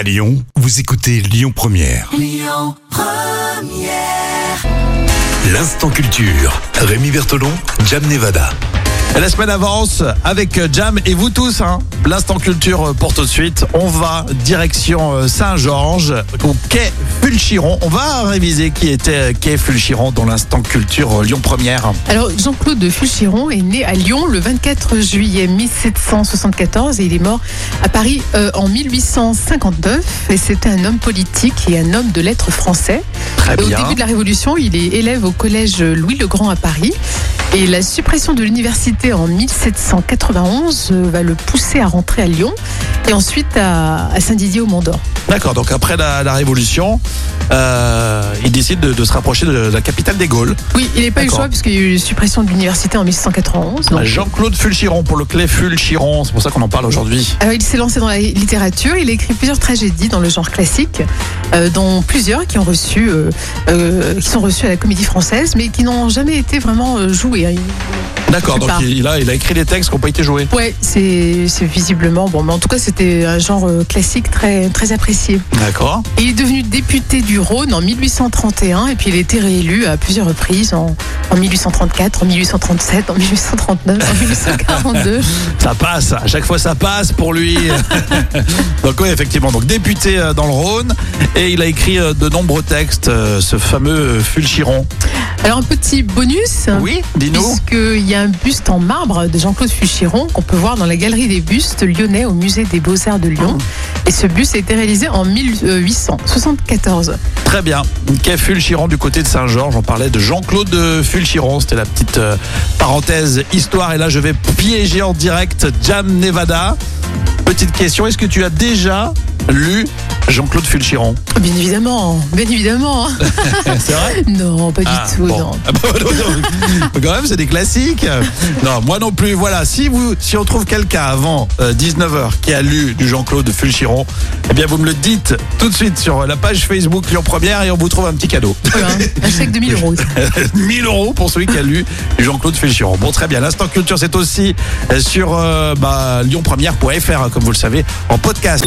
À Lyon, vous écoutez Lyon Première. L'instant culture. Rémi Bertolon, Jam Nevada. La semaine avance avec Jam et vous tous. Hein. L'instant culture pour tout de suite. On va direction euh, Saint-Georges au quai Fulchiron. On va réviser qui était quai Fulchiron dans l'instant culture euh, Lyon Première. Alors, Jean-Claude Fulchiron est né à Lyon le 24 juillet 1774 et il est mort à Paris euh, en 1859. Et c'était un homme politique et un homme de lettres français. Très Et au bien. début de la Révolution, il est élève au collège Louis le Grand à Paris. Et la suppression de l'université en 1791 euh, va le pousser à rentrer à Lyon et ensuite à, à Saint-Didier au Mont-d'Or. D'accord. Donc après la, la Révolution, euh, il décide de, de se rapprocher de la capitale des Gaules. Oui, il n'est pas eu le choix puisqu'il y a eu la suppression de l'université en 1791. donc- Jean-Claude Fulchiron pour le clé Fulchiron. C'est pour ça qu'on en parle aujourd'hui. Alors, il s'est lancé dans la littérature. Il a écrit plusieurs tragédies dans le genre classique, euh, dont plusieurs qui ont reçu, euh, euh, qui sont reçues à la Comédie Française, mais qui n'ont jamais été vraiment euh, hein. D'accord. Donc il a, il a écrit des textes qui n'ont pas été joués. Ouais, c'est visiblement bon, mais en tout cas c'était un genre euh, classique très très apprécié. D'accord. Il est devenu député du Rhône en 1831 et puis il a été réélu à plusieurs reprises en, en 1834, en 1837, en 1839, en 1842. Ça passe, à chaque fois ça passe pour lui. donc oui, effectivement, donc député euh, dans le Rhône et il a écrit euh, de nombreux textes, ce fameux Fulchiron. Alors un petit bonus. Oui, dis-nous. Puisqu'il y a un buste en marbre de Jean-Claude Fuchiron qu'on peut voir dans la galerie des bustes lyonnais au musée des Beaux-Arts de Lyon. Et ce buste a été réalisé en 1874. Très bien. Quai Fulchiron du côté de Saint-Georges? On parlait de Jean-Claude euh, Fulchiron. C'était la petite euh, parenthèse histoire. Et là, je vais piéger en direct Jam Nevada. Petite question, est-ce que tu as déjà lu Jean-Claude Fulchiron Bien évidemment, bien évidemment. hein. C'est vrai? Non, pas du Ah, tout, bon. non. Ah bah, non, non. Quand même, c'est des classiques. Non, moi non plus. Voilà, si vous, si on trouve quelqu'un avant 19h qui a lu du Jean-Claude Fulchiron, eh bien, vous me le dites tout de suite sur la page Facebook Lyon Première et on vous trouve un petit cadeau. Un chèque de 1000 euros. 1000 euros pour celui qui a lu du Jean-Claude Fulchiron. Bon, très bien. L'instant culture, c'est aussi euh, sur euh, bah, lyonpremière.fr, hein, comme vous le savez, en podcast.